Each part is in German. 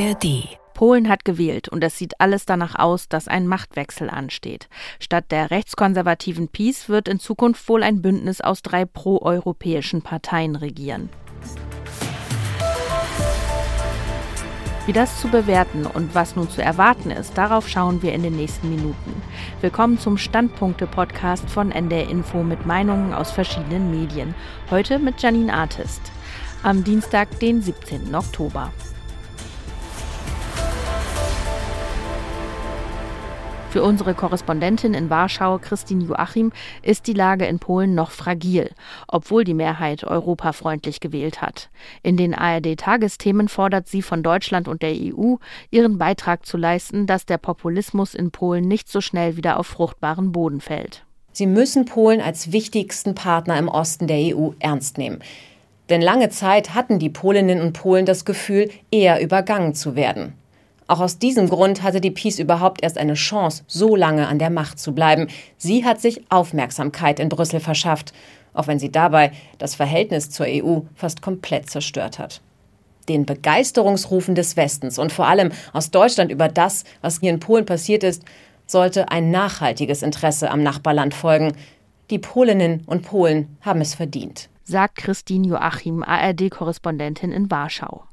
ARD Polen hat gewählt und es sieht alles danach aus, dass ein Machtwechsel ansteht. Statt der rechtskonservativen PiS wird in Zukunft wohl ein Bündnis aus drei proeuropäischen Parteien regieren. Wie das zu bewerten und was nun zu erwarten ist, darauf schauen wir in den nächsten Minuten. Willkommen zum Standpunkte-Podcast von NDR Info mit Meinungen aus verschiedenen Medien. Heute mit Janine Artist. Am Dienstag, den 17. Oktober. Für unsere Korrespondentin in Warschau, Christine Joachim, ist die Lage in Polen noch fragil, obwohl die Mehrheit europafreundlich gewählt hat. In den ARD-Tagesthemen fordert sie von Deutschland und der EU, ihren Beitrag zu leisten, dass der Populismus in Polen nicht so schnell wieder auf fruchtbaren Boden fällt. Sie müssen Polen als wichtigsten Partner im Osten der EU ernst nehmen. Denn lange Zeit hatten die Polinnen und Polen das Gefühl, eher übergangen zu werden. Auch aus diesem Grund hatte die Peace überhaupt erst eine Chance, so lange an der Macht zu bleiben. Sie hat sich Aufmerksamkeit in Brüssel verschafft, auch wenn sie dabei das Verhältnis zur EU fast komplett zerstört hat. Den Begeisterungsrufen des Westens und vor allem aus Deutschland über das, was hier in Polen passiert ist, sollte ein nachhaltiges Interesse am Nachbarland folgen. Die Polinnen und Polen haben es verdient, sagt Christine Joachim, ARD-Korrespondentin in Warschau.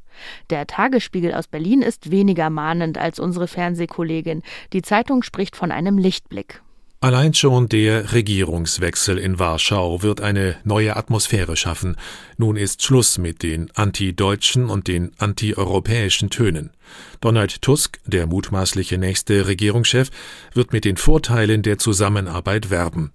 Der Tagesspiegel aus Berlin ist weniger mahnend als unsere Fernsehkollegin. Die Zeitung spricht von einem Lichtblick. Allein schon der Regierungswechsel in Warschau wird eine neue Atmosphäre schaffen. Nun ist Schluss mit den antideutschen und den antieuropäischen Tönen. Donald Tusk, der mutmaßliche nächste Regierungschef, wird mit den Vorteilen der Zusammenarbeit werben.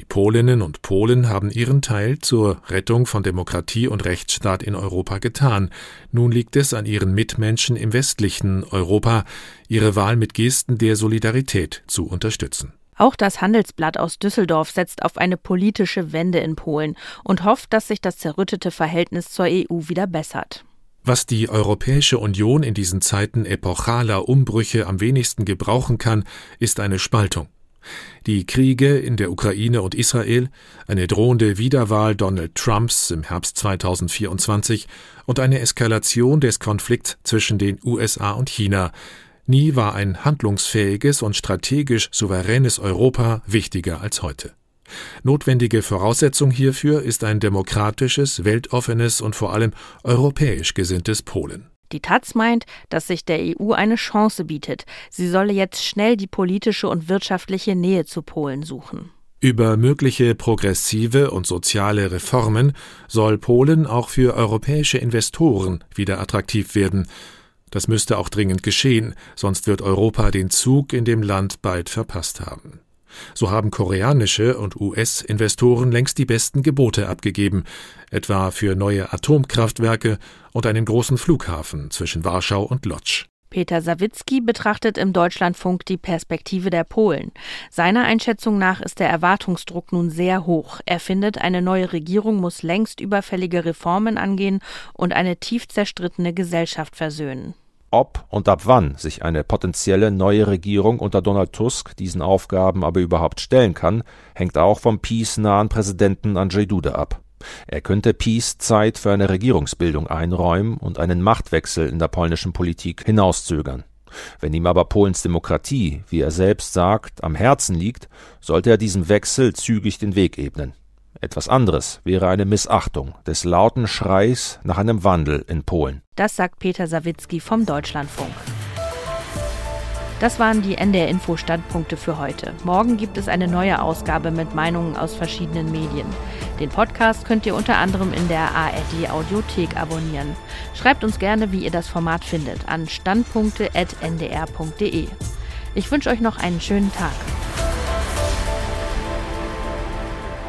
Die Polinnen und Polen haben ihren Teil zur Rettung von Demokratie und Rechtsstaat in Europa getan. Nun liegt es an ihren Mitmenschen im westlichen Europa, ihre Wahl mit Gesten der Solidarität zu unterstützen. Auch das Handelsblatt aus Düsseldorf setzt auf eine politische Wende in Polen und hofft, dass sich das zerrüttete Verhältnis zur EU wieder bessert. Was die Europäische Union in diesen Zeiten epochaler Umbrüche am wenigsten gebrauchen kann, ist eine Spaltung. Die Kriege in der Ukraine und Israel, eine drohende Wiederwahl Donald Trumps im Herbst 2024 und eine Eskalation des Konflikts zwischen den USA und China Nie war ein handlungsfähiges und strategisch souveränes Europa wichtiger als heute. Notwendige Voraussetzung hierfür ist ein demokratisches, weltoffenes und vor allem europäisch gesinntes Polen. Die Taz meint, dass sich der EU eine Chance bietet. Sie solle jetzt schnell die politische und wirtschaftliche Nähe zu Polen suchen. Über mögliche progressive und soziale Reformen soll Polen auch für europäische Investoren wieder attraktiv werden. Das müsste auch dringend geschehen, sonst wird Europa den Zug in dem Land bald verpasst haben. So haben koreanische und US-Investoren längst die besten Gebote abgegeben, etwa für neue Atomkraftwerke und einen großen Flughafen zwischen Warschau und Lodz. Peter Sawicki betrachtet im Deutschlandfunk die Perspektive der Polen. Seiner Einschätzung nach ist der Erwartungsdruck nun sehr hoch. Er findet, eine neue Regierung muss längst überfällige Reformen angehen und eine tief zerstrittene Gesellschaft versöhnen. Ob und ab wann sich eine potenzielle neue Regierung unter Donald Tusk diesen Aufgaben aber überhaupt stellen kann, hängt auch vom Peace-nahen Präsidenten Andrzej Duda ab. Er könnte Peace Zeit für eine Regierungsbildung einräumen und einen Machtwechsel in der polnischen Politik hinauszögern. Wenn ihm aber Polens Demokratie, wie er selbst sagt, am Herzen liegt, sollte er diesem Wechsel zügig den Weg ebnen. Etwas anderes wäre eine Missachtung des lauten Schreis nach einem Wandel in Polen. Das sagt Peter Sawicki vom Deutschlandfunk. Das waren die NDR Info Standpunkte für heute. Morgen gibt es eine neue Ausgabe mit Meinungen aus verschiedenen Medien. Den Podcast könnt ihr unter anderem in der ARD Audiothek abonnieren. Schreibt uns gerne, wie ihr das Format findet, an standpunkte.ndr.de. Ich wünsche euch noch einen schönen Tag.